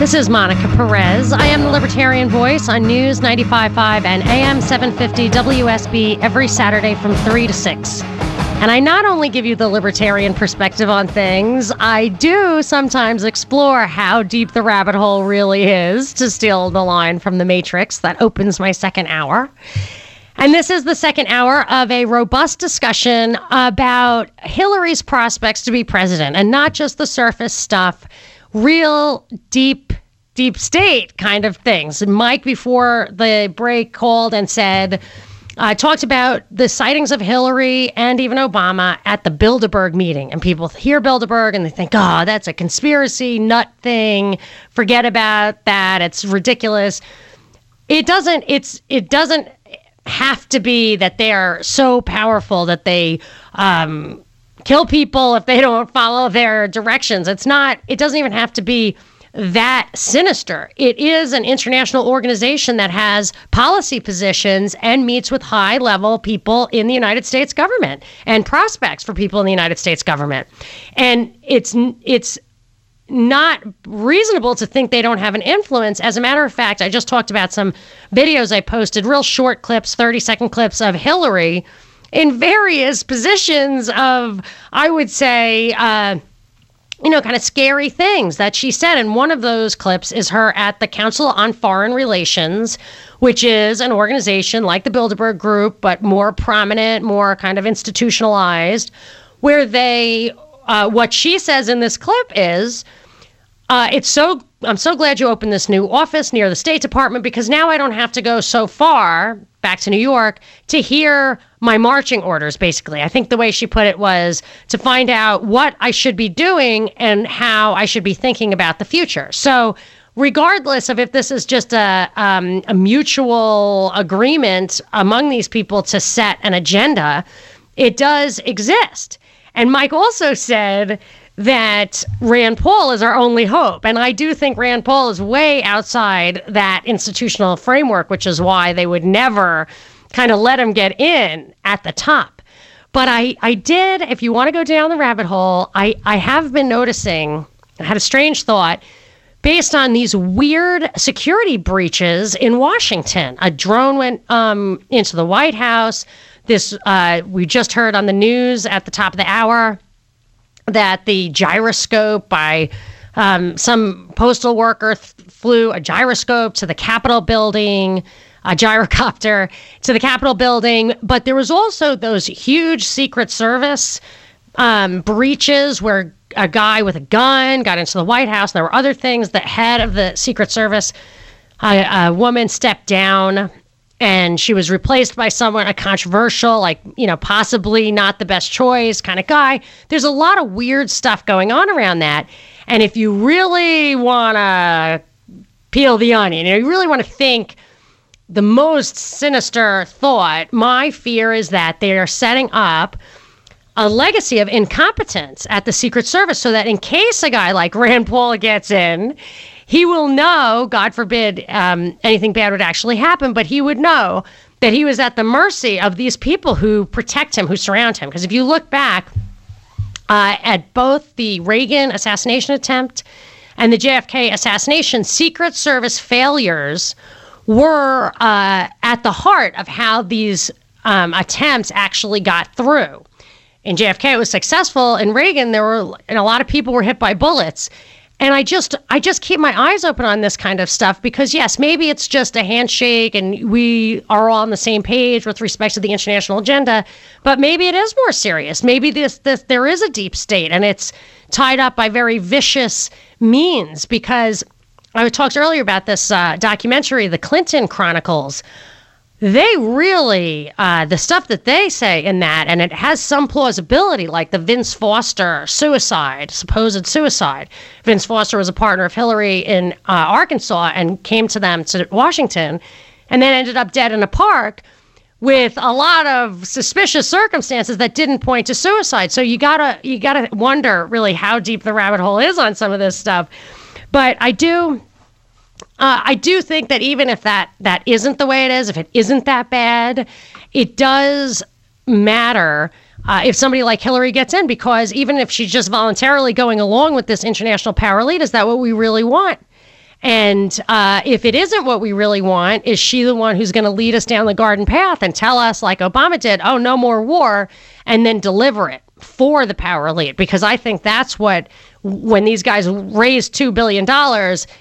This is Monica Perez. I am the Libertarian Voice on News 95.5 and AM 750 WSB every Saturday from 3 to 6. And I not only give you the libertarian perspective on things, I do sometimes explore how deep the rabbit hole really is, to steal the line from The Matrix that opens my second hour. And this is the second hour of a robust discussion about Hillary's prospects to be president and not just the surface stuff, real deep, deep state kind of things. Mike, before the break, called and said, uh, talked about the sightings of Hillary and even Obama at the Bilderberg meeting. And people hear Bilderberg and they think, oh, that's a conspiracy nut thing. Forget about that. It's ridiculous. It doesn't, it's, it doesn't have to be that they are so powerful that they, um, kill people if they don't follow their directions. It's not, it doesn't even have to be that sinister. It is an international organization that has policy positions and meets with high level people in the United States government and prospects for people in the United States government. And it's it's not reasonable to think they don't have an influence. As a matter of fact, I just talked about some videos I posted, real short clips, 30 second clips of Hillary in various positions of, I would say, uh, you know, kind of scary things that she said. And one of those clips is her at the Council on Foreign Relations, which is an organization like the Bilderberg Group, but more prominent, more kind of institutionalized, where they, uh, what she says in this clip is, uh, it's so I'm so glad you opened this new office near the State Department because now I don't have to go so far back to New York to hear my marching orders, basically. I think the way she put it was to find out what I should be doing and how I should be thinking about the future. So, regardless of if this is just a, um, a mutual agreement among these people to set an agenda, it does exist. And Mike also said that Rand Paul is our only hope. And I do think Rand Paul is way outside that institutional framework, which is why they would never kind of let him get in at the top. But I, I did, if you want to go down the rabbit hole, I, I have been noticing, I had a strange thought based on these weird security breaches in Washington. A drone went um, into the White House. This, uh, we just heard on the news at the top of the hour that the gyroscope by um, some postal worker th- flew a gyroscope to the Capitol building, a gyrocopter to the Capitol building. But there was also those huge Secret Service um, breaches where a guy with a gun got into the White House. There were other things. The head of the Secret Service, a, a woman stepped down and she was replaced by someone a controversial like you know possibly not the best choice kind of guy. There's a lot of weird stuff going on around that. And if you really want to peel the onion you, you really want to think the most sinister thought my fear is that they are setting up a legacy of incompetence at the secret service so that in case a guy like rand paul gets in he will know, God forbid um, anything bad would actually happen, but he would know that he was at the mercy of these people who protect him, who surround him. Because if you look back uh, at both the Reagan assassination attempt and the JFK assassination, Secret Service failures were uh, at the heart of how these um, attempts actually got through. In JFK, it was successful. In Reagan, there were and a lot of people were hit by bullets and i just i just keep my eyes open on this kind of stuff because yes maybe it's just a handshake and we are all on the same page with respect to the international agenda but maybe it is more serious maybe this this there is a deep state and it's tied up by very vicious means because i talked earlier about this uh, documentary the clinton chronicles they really uh, the stuff that they say in that and it has some plausibility like the vince foster suicide supposed suicide vince foster was a partner of hillary in uh, arkansas and came to them to washington and then ended up dead in a park with a lot of suspicious circumstances that didn't point to suicide. So you gotta you gotta wonder really how deep the rabbit hole is on some of this stuff. But I do. Uh, I do think that even if that that isn't the way it is, if it isn't that bad, it does matter uh, if somebody like Hillary gets in, because even if she's just voluntarily going along with this international power lead, is that what we really want? And uh, if it isn't what we really want, is she the one who's going to lead us down the garden path and tell us, like Obama did, oh, no more war, and then deliver it for the power elite? Because I think that's what, when these guys raise $2 billion,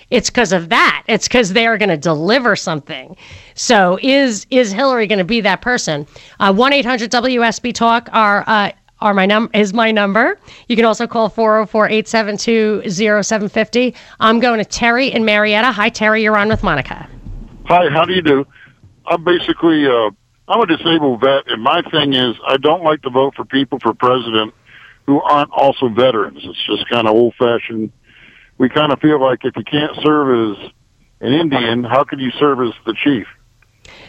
it's because of that. It's because they're going to deliver something. So is is Hillary going to be that person? Uh, one eight hundred WSB Talk. Our uh, are my num is my number. You can also call 404-872-0750. I'm going to Terry in Marietta. Hi Terry, you're on with Monica. Hi, how do you do? I'm basically uh, I'm a disabled vet, and my thing is I don't like to vote for people for president who aren't also veterans. It's just kind of old fashioned. We kind of feel like if you can't serve as an Indian, how can you serve as the chief?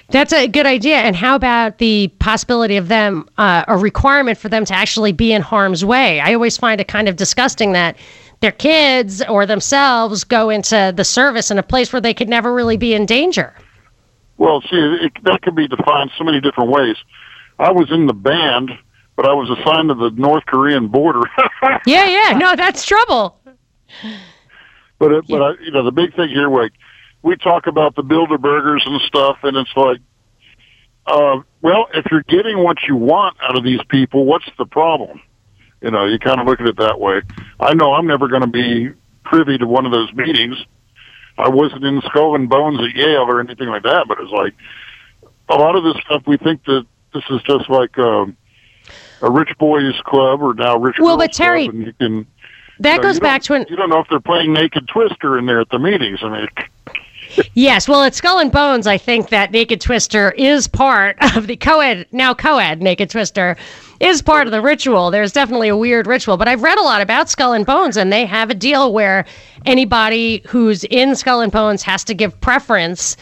That's a good idea. And how about the possibility of them, uh, a requirement for them to actually be in harm's way? I always find it kind of disgusting that their kids or themselves go into the service in a place where they could never really be in danger. Well, see, it, that can be defined so many different ways. I was in the band, but I was assigned to the North Korean border. yeah, yeah, no, that's trouble. But it, but I, you know, the big thing here, like we talk about the Bilderbergers and stuff, and it's like, uh, well, if you're getting what you want out of these people, what's the problem? You know, you kind of look at it that way. I know I'm never going to be privy to one of those meetings. I wasn't in Skull and Bones at Yale or anything like that, but it's like a lot of this stuff. We think that this is just like um, a rich boys club or now rich well, but Terry, club, and you can. That you know, goes back to an. You don't know if they're playing Naked Twister in there at the meetings. I mean, Yes, well, at Skull and Bones, I think that Naked Twister is part of the co-ed, now co-ed Naked Twister is part of the ritual. There's definitely a weird ritual, but I've read a lot about Skull and Bones, and they have a deal where anybody who's in Skull and Bones has to give preference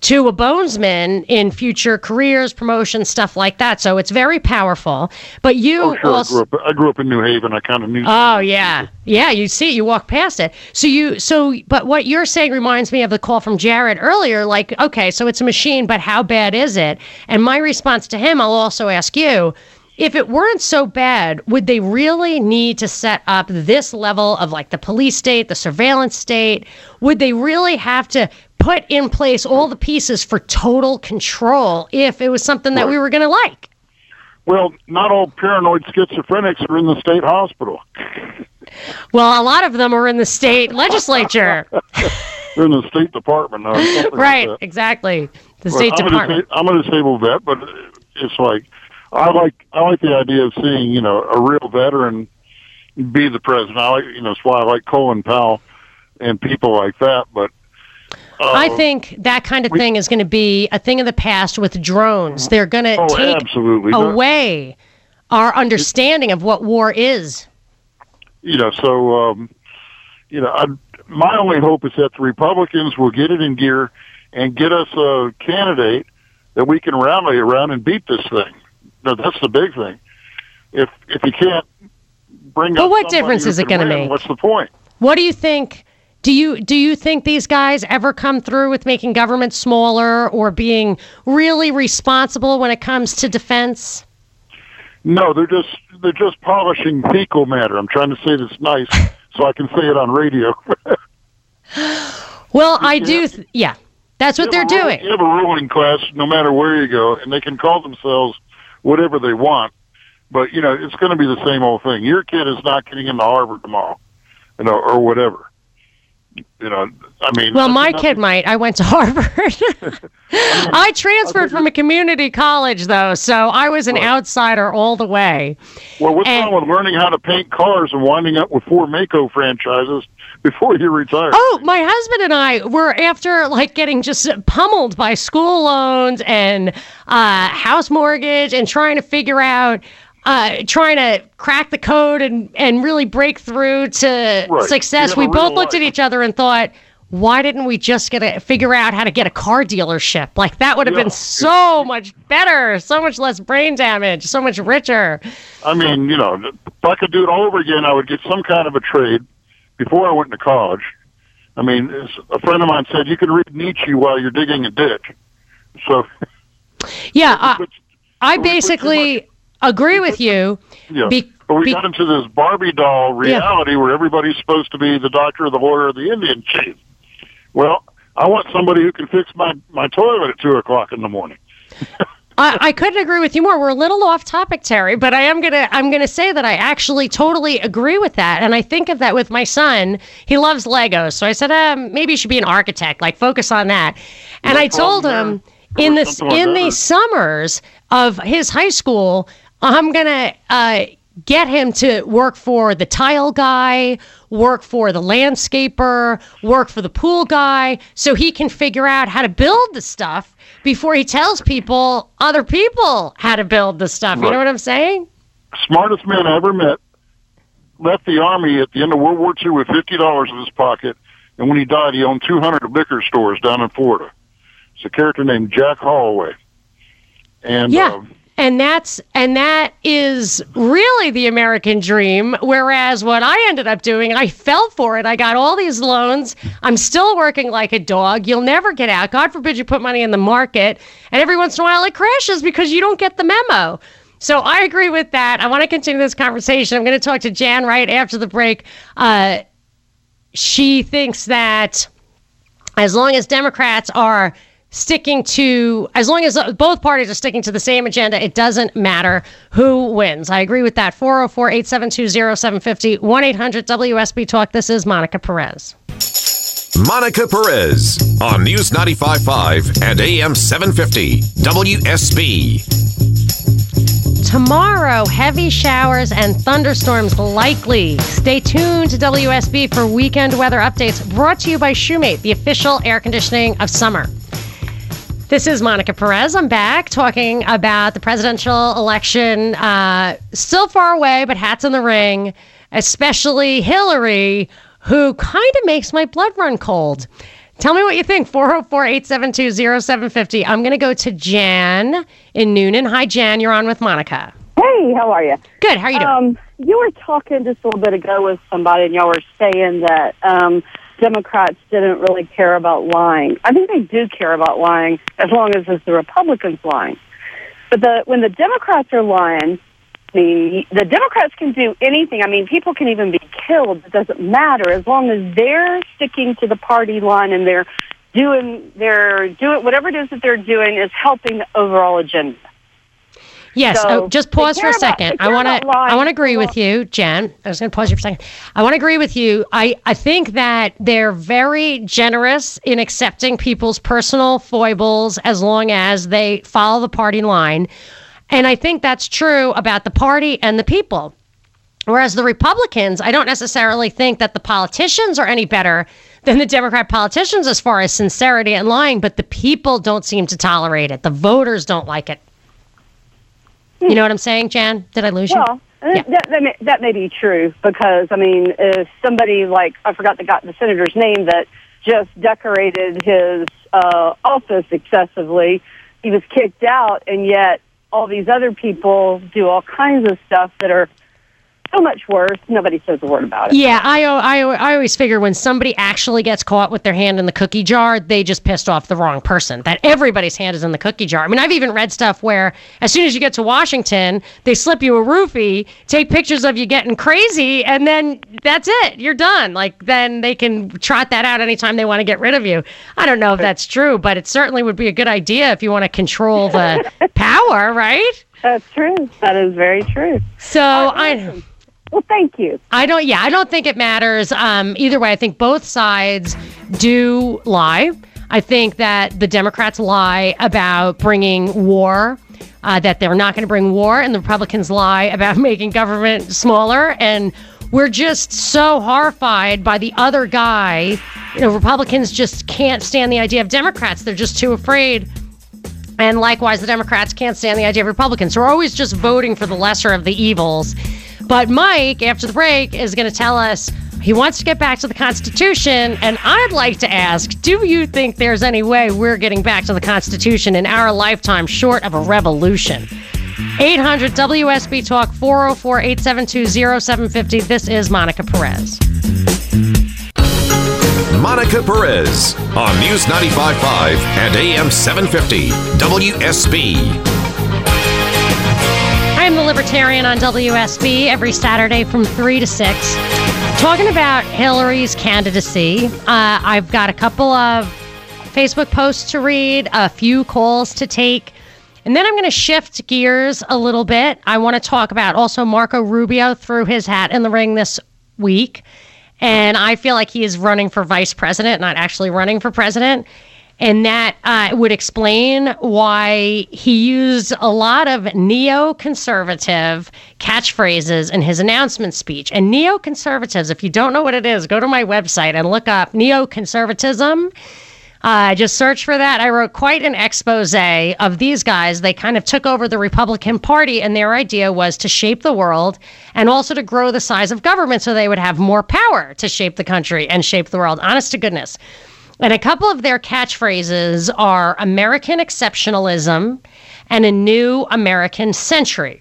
to a bonesman in future careers, promotions, stuff like that. So it's very powerful. But you oh, sure. also, I, grew up, I grew up in New Haven. I kind of knew. Oh yeah, yeah. You see, you walk past it. So you, so, but what you're saying reminds me of the call from Jared earlier. Like, okay, so it's a machine, but how bad is it? And my response to him, I'll also ask you. If it weren't so bad, would they really need to set up this level of like the police state, the surveillance state? Would they really have to put in place all the pieces for total control if it was something that we were going to like. Well, not all paranoid schizophrenics are in the state hospital. Well, a lot of them are in the state legislature. They're in the State Department. Something like right, exactly. The But State I'm Department. A, I'm a disabled vet, but it's like I like I like the idea of seeing you know a real veteran be the president. I like you know that's why I like Colin Powell and people like that. But I think that kind of we- thing is going to be a thing of the past with drones. They're going to oh, take absolutely. Away our understanding of what war is. you know, so um, you know, I, my only hope is that the Republicans will get it in gear and get us a candidate that we can rally around and beat this thing. No, that's the big thing. If if you can't bring But up what difference is it gonna make? What's the point? What do you think? Do you do you think these guys ever come through with making government smaller or being really responsible when it comes to defense? No, they're just they're just polishing fecal matter. I'm trying to say this nice so I can say it on radio. Well, I do. Th- yeah, that's what they're doing. You have a ruling class, no matter where you go, and they can call themselves whatever they want. But you know, it's going to be the same old thing. Your kid is not getting into Harvard tomorrow, you know, or whatever. You know, I mean. Well, my nothing- kid might. I went to Harvard. I transferred from a community college, though, so I was an Right. outsider all the way. Well, what's and- wrong with learning how to paint cars and winding up with four Maaco franchises before you retire? Oh, my husband and I were after like getting just pummeled by school loans and uh, house mortgage and trying to figure out, uh, trying to crack the code and, and really break through to Right. success. We both looked at each other and thought, why didn't we just get a figure out how to get a car dealership? Like that would have Yeah. been so much better, so much less brain damage, so much richer. I mean, you know, if I could do it all over again, I would get some kind of a trade before I went to college. I mean, as a friend of mine said, you can read Nietzsche while you're digging a ditch. So, Yeah, I, I we too basically agree with you. yeah. Be- but we be- got into this Barbie doll reality where everybody's supposed to be the doctor, the lawyer, the Indian chief. Well, I want somebody who can fix my, my toilet at 2 o'clock in the morning. I, I couldn't agree with you more. We're a little off topic, Terry, but I am gonna I'm gonna say that I actually totally agree with that, and I think of that with my son. He loves Legos, so I said, um, maybe you should be an architect, like focus on that. And No I told problem him in the in the summers of his high school, I'm gonna uh, get him to work for the tile guy, work for the landscaper, work for the pool guy, so he can figure out how to build the stuff before he tells people, other people, how to build the stuff. You know what I'm saying? Smartest man I ever met left the army at the end of World War II with $50 in his pocket, and when he died, he owned 200 liquor stores down in Florida. It's a character named Jack Holloway. And, Yeah. um, And that's and that is really the American dream. Whereas what I ended up doing, I fell for it. I got all these loans. I'm still working like a dog. You'll never get out. God forbid you put money in the market. And every once in a while it crashes because you don't get the memo. So I agree with that. I want to continue this conversation. I'm going to talk to Jan right after the break. Uh, she thinks that as long as Democrats are sticking to, as long as both parties are sticking to the same agenda, it doesn't matter who wins. I agree with that. 404 872 0750 1 800 WSB Talk. This is Monica Perez. Monica Perez on News 95.5 and AM 750 WSB. Tomorrow, heavy showers and thunderstorms likely. Stay tuned to WSB for weekend weather updates brought to you by Shoemate, the official air conditioning of summer. This is Monica Perez. I'm back talking about the presidential election. Uh, still far away, but hats in the ring, especially Hillary, who kind of makes my blood run cold. Tell me what you think. 404 872 0750. I'm going to go to Jan in Newnan. Hi, Jan. You're on with Monica. Hey, how are you? Good. How are you doing? Um, you were talking just a little bit ago with somebody, and y'all were saying that um, Democrats didn't really care about lying. I think they do care about lying as long as it's the Republicans lying. But the when the Democrats are lying, mean, the Democrats can do anything. I mean, people can even be killed. It doesn't matter as long as they're sticking to the party line and they're doing they're doing whatever it is that they're doing is helping the overall agenda. Yes. Oh, so, oh, just pause for a second. they I want to. I want to agree with you, Jen. I was going to pause you for a second. I want to agree with you. I I think that they're very generous in accepting people's personal foibles as long as they follow the party line, and I think that's true about the party and the people. Whereas the Republicans, I don't necessarily think that the politicians are any better than the Democrat politicians as far as sincerity and lying, but the people don't seem to tolerate it. The voters don't like it. You know what I'm saying, Jan? Did I lose you? Well, Yeah. that, that, may, that may be true because, I mean, if somebody like, I forgot the, guy, the senator's name that just decorated his uh, office excessively, he was kicked out, and yet all these other people do all kinds of stuff that are so much worse. Nobody says a word about it. Yeah, I, I, I always figure when somebody actually gets caught with their hand in the cookie jar, they just pissed off the wrong person. That everybody's hand is in the cookie jar. I mean, I've even read stuff where as soon as you get to Washington, they slip you a roofie, take pictures of you getting crazy, and then that's it. You're done. Like, then they can trot that out anytime they want to get rid of you. I don't know if that's true, but it certainly would be a good idea if you want to control the power, right? That's true. That is very true. So I. Well, thank you. I don't. Yeah, I don't think it matters. Um, either way, I think both sides do lie. I think that the Democrats lie about bringing war, uh, that they're not going to bring war, and the Republicans lie about making government smaller. And we're just so horrified by the other guy. You know, Republicans just can't stand the idea of Democrats. They're just too afraid. And likewise, the Democrats can't stand the idea of Republicans. So we're always just voting for the lesser of the evils. But Mike, after the break, is going to tell us He wants to get back to the Constitution, and I'd like to ask do you think there's any way we're getting back to the Constitution in our lifetime short of a revolution? 800 WSB Talk 404 872 0750. This is Monica Perez. Monica Perez on News 95.5 and AM 750 WSB. I am the Libertarian on WSB every Saturday from 3 to 6. Talking about Hillary's candidacy, uh, I've got a couple of Facebook posts to read, a few calls to take, and then I'm going to shift gears a little bit. I want to talk about also Marco Rubio threw his hat in the ring this week. And I feel like he is running for vice president, not actually running for president. And that uh, would explain why he used a lot of neoconservative catchphrases in his announcement speech. And neoconservatives, if you don't know what it is, go to my website and look up neoconservatism. Uh, just search for that. I wrote quite an expose of these guys. They kind of took over the Republican Party, and their idea was to shape the world and also to grow the size of government so they would have more power to shape the country and shape the world. Honest to goodness. And a couple of their catchphrases are American exceptionalism and a new American century.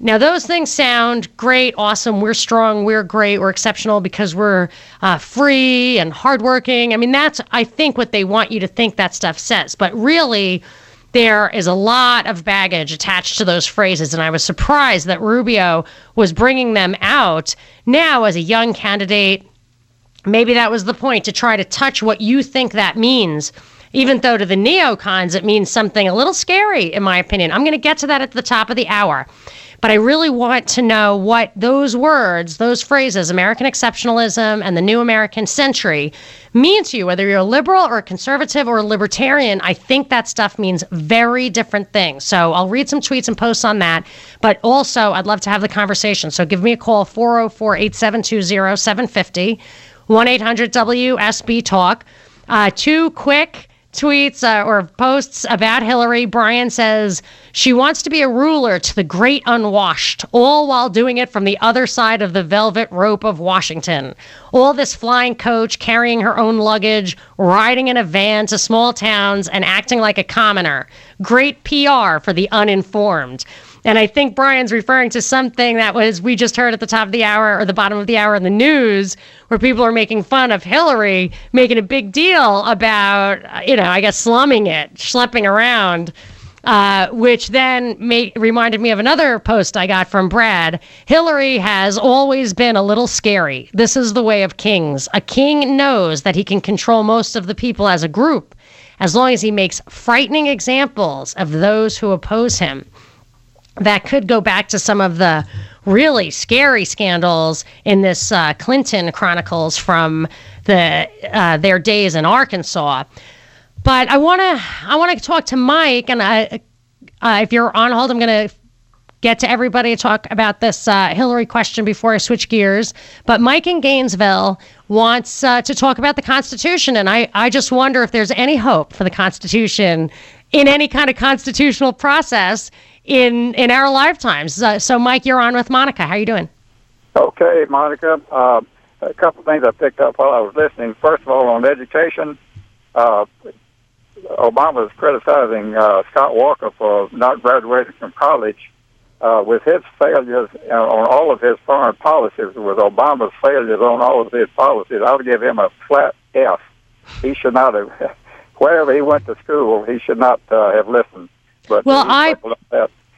Now, those things sound great, awesome. We're strong, we're great, we're exceptional because we're uh, free and hardworking. I mean, that's, I think, what they want you to think that stuff says. But really, there is a lot of baggage attached to those phrases. And I was surprised that Rubio was bringing them out now as a young candidate. Maybe that was the point to try to touch what you think that means even though to the neocons it means something a little scary, in my opinion. I'm going to get to that at the top of the hour. But I really want to know what those words, those phrases, American exceptionalism and the new American century, mean to you, whether you're a liberal or a conservative or a libertarian. I think that stuff means very different things. So I'll read some tweets and posts on that. But also, I'd love to have the conversation. So give me a call, 404 872 0750, 1 800 WSB Talk. Uh, two quick tweets uh, or posts about Hillary, Brian says she wants to be a ruler to the great unwashed, all while doing it from the other side of the velvet rope of Washington. All this flying coach, carrying her own luggage, riding in a van to small towns, and acting like a commoner. Great PR for the uninformed. And I think Brian's referring to something that was we just heard at the top of the hour or the bottom of the hour in the news, where people are making fun of Hillary, making a big deal about, you know, I guess slumming it, schlepping around. Uh, which then made, reminded me of another post I got from Brad. Hillary has always been a little scary. This is the way of kings. A king knows that he can control most of the people as a group, as long as he makes frightening examples of those who oppose him that could go back to some of the really scary scandals in this uh, Clinton chronicles from the uh, their days in Arkansas. But I want to I want to talk to Mike, and I, uh, if you're on hold, I'm going to get to everybody to talk about this uh, Hillary question before I switch gears. But Mike in Gainesville wants uh, to talk about the Constitution, and I I just wonder if there's any hope for the Constitution in any kind of constitutional process in in our lifetimes. Uh, so, Mike, you're on with Monica. How are you doing? Okay, Monica. Uh, a couple things I picked up while I was listening. First of all, on education, uh, Obama was criticizing uh, Scott Walker for not graduating from college. Uh, with his failures uh, on all of his foreign policies, with Obama's failures on all of his policies, I would give him a flat F. He should not have, wherever he went to school, he should not uh, have listened but well, I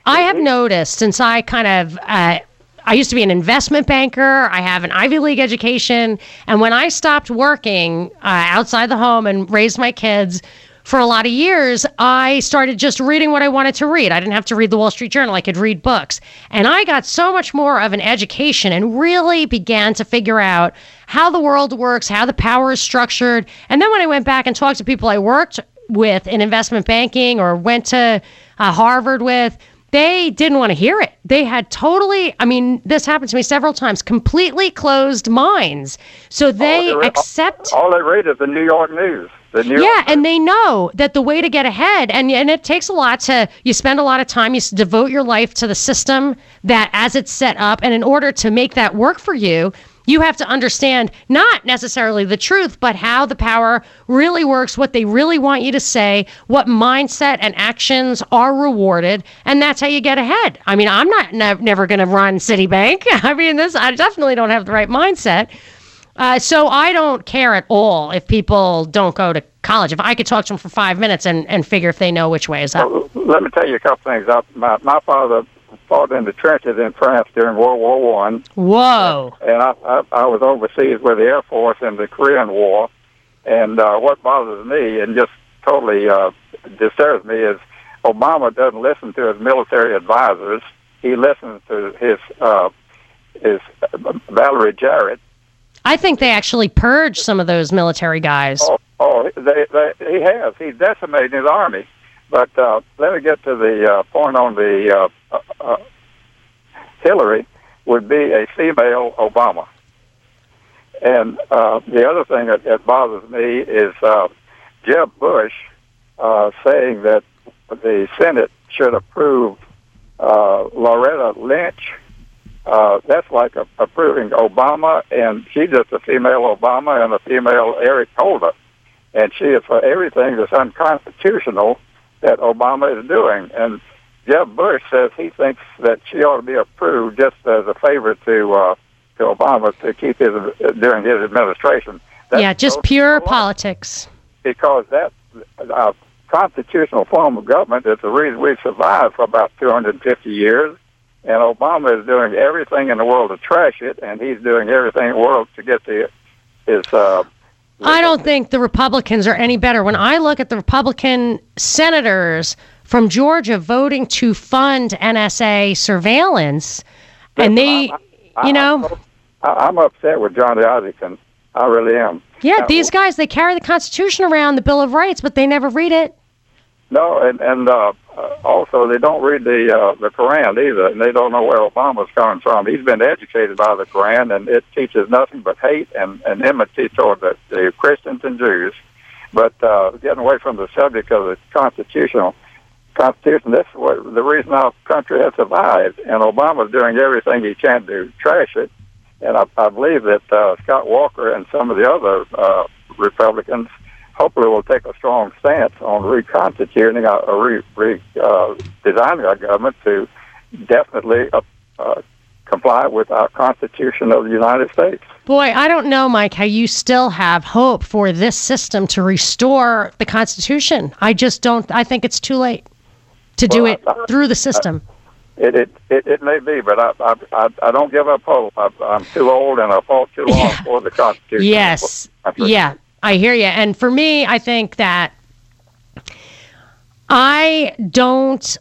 I have noticed since I kind of. Uh, I used to be an investment banker. I have an Ivy League education. And when I stopped working uh, outside the home and raised my kids for a lot of years, I started just reading what I wanted to read. I didn't have to read the Wall Street Journal, I could read books. And I got so much more of an education and really began to figure out how the world works, how the power is structured. And then when I went back and talked to people I worked with in investment banking or went to uh, Harvard with, they didn't want to hear it. They had totally, I mean, this happened to me several times, completely closed minds. So they all accept. All, all they read is the New York news. The New yeah, York and they know that the way to get ahead, and, and it takes a lot to, you spend a lot of time, you devote your life to the system that as it's set up. And in order to make that work for you, You have to understand not necessarily the truth, but how the power really works, what they really want you to say, what mindset and actions are rewarded, and that's how you get ahead. I mean, I'm not ne- never going to run Citibank. I mean, this I definitely don't have the right mindset. Uh, so I don't care at all if people don't go to college. If I could talk to them for five minutes and, and figure if they know which way is up. Well, let me tell you a couple things. I, my, my father fought in the trenches in France during World War One. Whoa! And I, I, I was overseas with the Air Force in the Korean War. And uh, what bothers me and just totally uh, disturbs me is Obama doesn't listen to his military advisors. He listens to his uh, his uh, Valerie Jarrett. I think they actually purged some of those military guys. Oh, oh they, they, he has. He's decimating his army. But uh, let me get to the uh, point on the uh, uh, Hillary would be a female Obama. And uh, the other thing that, that bothers me is uh, Jeb Bush uh, saying that the Senate should approve uh, Loretta Lynch. Uh, that's like a, approving Obama, and she's just a female Obama and a female Eric Holder. And she is for everything that's unconstitutional that Obama is doing. And Jeb Bush says he thinks that she ought to be approved just as a favor to uh, to Obama to keep his during his administration. That's yeah, just pure politics. Because that uh, constitutional form of government is the reason we've survived for about 250 years. And Obama is doing everything in the world to trash it, and he's doing everything in the world to get the his. Uh, I don't think the Republicans are any better. When I look at the Republican senators from Georgia voting to fund NSA surveillance, and they, I, you know, I, am upset with Johnny Isakson. I really am. Yeah, now, these guys they carry the Constitution around, the Bill of Rights, but they never read it. No, and and uh, uh, also they don't read the uh, the Quran either, and they don't know where Obama's coming from. He's been educated by the Quran, and it teaches nothing but hate and, and enmity toward the, the Christians and Jews. But uh, getting away from the subject of the constitutional Constitution, this is what the reason our country has survived, and Obama's doing everything he can to trash it. And I, I believe that uh, Scott Walker and some of the other uh, Republicans hopefully will take a strong stance on reconstituting or re, re, uh, designing our government to definitely uh, uh, comply with our Constitution of the United States. Boy, I don't know, Mike, how you still have hope for this system to restore the Constitution. I just don't. I think it's too late to well, do it I, through the system. It, it it it may be, but I I I don't give up hope. I, I'm too old and I fought too long yeah. for the Constitution. Yes, yeah, I hear you. And for me, I think that I don't.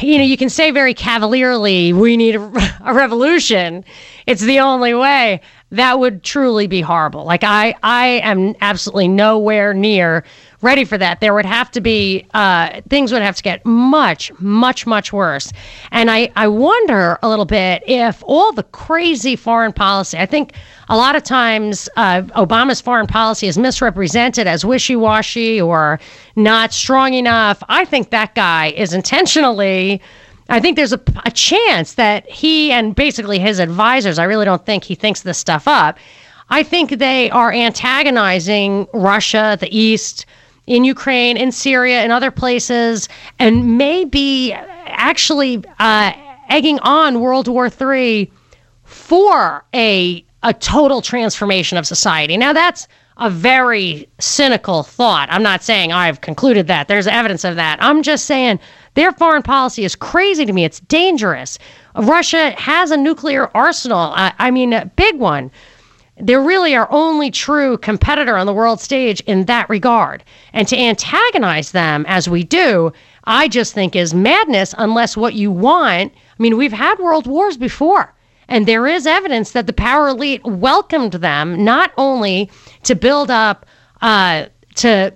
You know, you can say very cavalierly, "We need a, a revolution. It's the only way." That would truly be horrible. Like I, I am absolutely nowhere near ready for that. There would have to be uh, things would have to get much, much, much worse. And I, I wonder a little bit if all the crazy foreign policy. I think a lot of times uh, Obama's foreign policy is misrepresented as wishy-washy or not strong enough. I think that guy is intentionally. I think there's a, a chance that he and basically his advisors, I really don't think he thinks this stuff up. I think they are antagonizing Russia, the East, in Ukraine, in Syria, in other places, and maybe actually uh, egging on World War III for a a total transformation of society. Now that's a very cynical thought. I'm not saying I've concluded that. There's evidence of that. I'm just saying their foreign policy is crazy to me. It's dangerous. Russia has a nuclear arsenal. I, I mean, a big one they're really our only true competitor on the world stage in that regard. And to antagonize them as we do, I just think is madness unless what you want. I mean, we've had world wars before. And there is evidence that the power elite welcomed them not only to build up, uh, to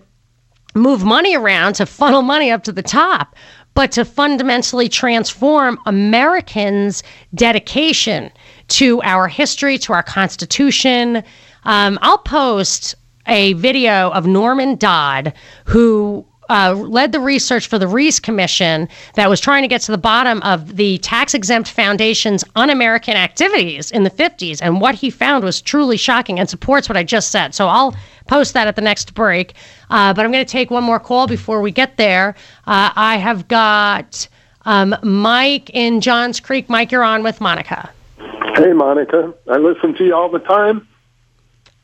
move money around, to funnel money up to the top, but to fundamentally transform Americans' dedication to our history, to our Constitution. Um, I'll post a video of Norman Dodd, who uh, led the research for the Reece Commission that was trying to get to the bottom of the tax exempt foundation's un American activities in the 50s. And what he found was truly shocking and supports what I just said. So I'll post that at the next break. Uh, but I'm going to take one more call before we get there. Uh, I have got um, Mike in Johns Creek. Mike, you're on with Monica. Hey, Monica. I listen to you all the time.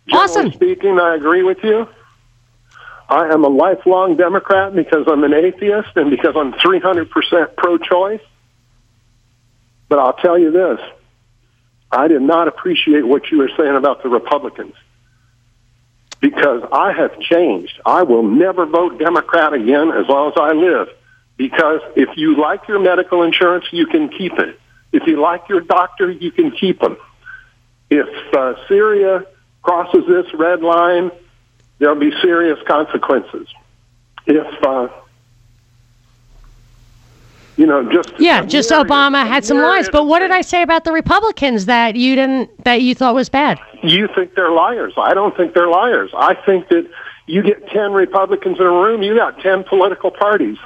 Generally Awesome. speaking, I agree with you. I am a lifelong Democrat because I'm an atheist and because I'm 300% pro-choice. But I'll tell you this. I did not appreciate what you were saying about the Republicans because I have changed. I will never vote Democrat again as long as I live because if you like your medical insurance, you can keep it. If you like your doctor, you can keep them. If uh, Syria crosses this red line, there'll be serious consequences. If uh, you know, just Yeah, just Obama had some lies. But what did I say about the Republicans that you didn't that you thought was bad? You think they're liars? I don't think they're liars. I think that you get ten Republicans in a room, you got ten political parties.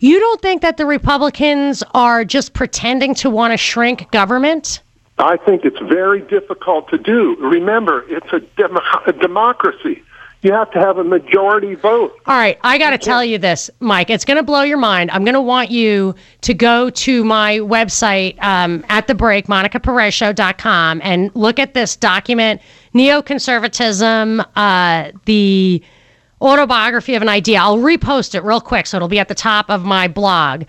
You don't think that the Republicans are just pretending to want to shrink government? I think it's very difficult to do. Remember, it's a, dem- a democracy. You have to have a majority vote. All right, I got to tell you this, Mike. It's going to blow your mind. I'm going to want you to go to my website um, at the break, monicaperezshow.com, and look at this document, Neoconservatism, uh, the autobiography of an idea. I'll repost it real quick, so it'll be at the top of my blog.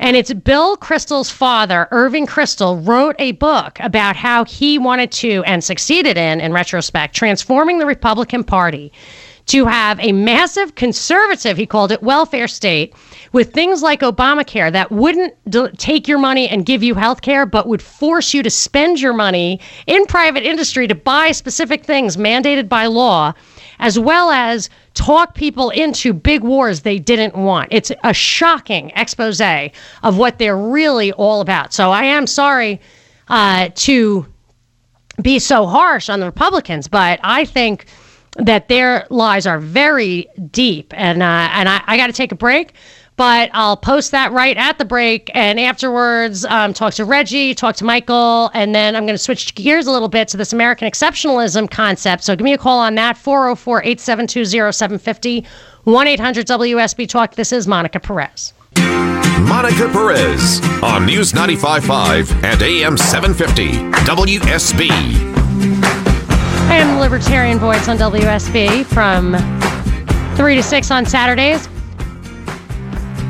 And it's Bill Kristol's father, Irving Kristol, wrote a book about how he wanted to and succeeded in, in retrospect, transforming the Republican Party to have a massive conservative, he called it, welfare state with things like Obamacare that wouldn't d- take your money and give you health care, but would force you to spend your money in private industry to buy specific things mandated by law, as well as talk people into big wars they didn't want. It's a shocking expose of what they're really all about. So I am sorry uh, to be so harsh on the Republicans, but I think that their lies are very deep. And uh, and I, I got to take a break, but I'll post that right at the break. And afterwards, um, talk to Reggie, talk to Michael, and then I'm going to switch gears a little bit to this American exceptionalism concept. So give me a call on that 404 872 0750 1 800 WSB Talk. This is Monica Perez. Monica Perez on News 95.5 and AM 750 WSB. I am the Libertarian Voice on WSB from 3 to 6 on Saturdays.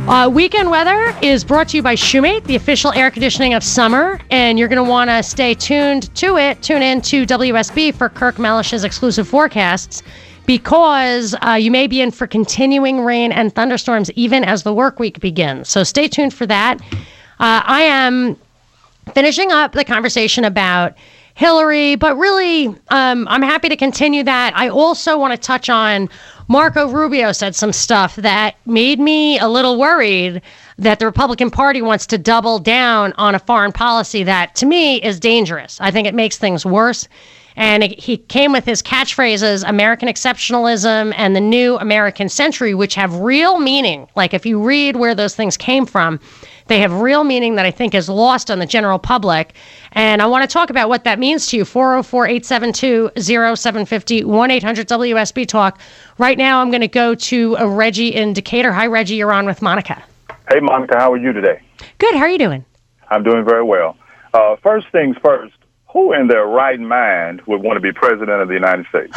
Uh, weekend weather is brought to you by Shoemate, the official air conditioning of summer, and you're going to want to stay tuned to it. Tune in to WSB for Kirk Mellish's exclusive forecasts because uh, you may be in for continuing rain and thunderstorms even as the work week begins. So stay tuned for that. Uh, I am finishing up the conversation about Hillary, but really, um, I'm happy to continue that. I also want to touch on Marco Rubio said some stuff that made me a little worried that the Republican Party wants to double down on a foreign policy that, to me, is dangerous. I think it makes things worse. And he came with his catchphrases American exceptionalism and the new American century, which have real meaning. Like, if you read where those things came from, they have real meaning that I think is lost on the general public. And I want to talk about what that means to you. 404 872 0750 1 800 WSB Talk. Right now, I'm going to go to uh, Reggie in Decatur. Hi, Reggie. You're on with Monica. Hey, Monica, how are you today? Good. How are you doing? I'm doing very well. Uh, first things first, who in their right mind would want to be president of the United States?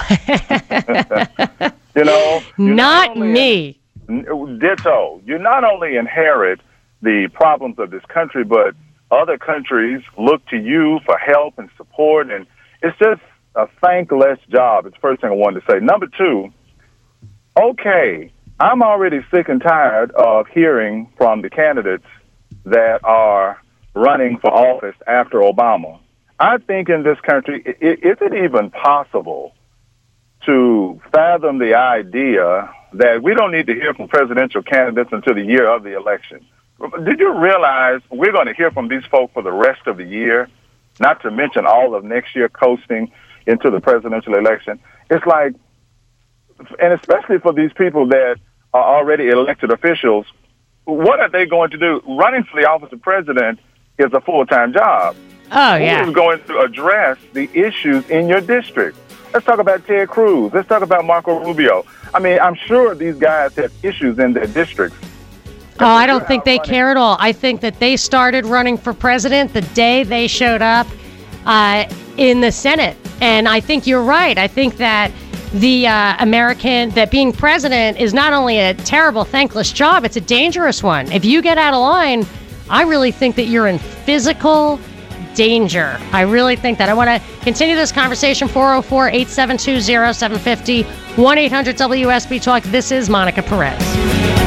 you know, you Not only- me. Ditto. You not only inherit the problems of this country, but other countries look to you for help and support, and it's just a thankless job. It's the first thing I wanted to say. Number two, okay, I'm already sick and tired of hearing from the candidates that are running for office after Obama. I think in this country, is it even possible to fathom the idea that we don't need to hear from presidential candidates until the year of the election? Did you realize we're going to hear from these folk for the rest of the year, not to mention all of next year coasting into the presidential election? It's like, and especially for these people that are already elected officials. What are they going to do? Running for the office of president is a full time job. Oh, yeah. Who is going to address the issues in your district? Let's talk about Ted Cruz. Let's talk about Marco Rubio. I mean, I'm sure these guys have issues in their districts. Oh, I don't think they care at all. I think that they started running for president the day they showed up uh, in the Senate. And I think you're right. I think that the uh, American, that being president is not only a terrible, thankless job, it's a dangerous one. If you get out of line, I really think that you're in physical danger. I really think that. I want to continue this conversation 404 872 0750 1 800 WSB Talk. This is Monica Perez.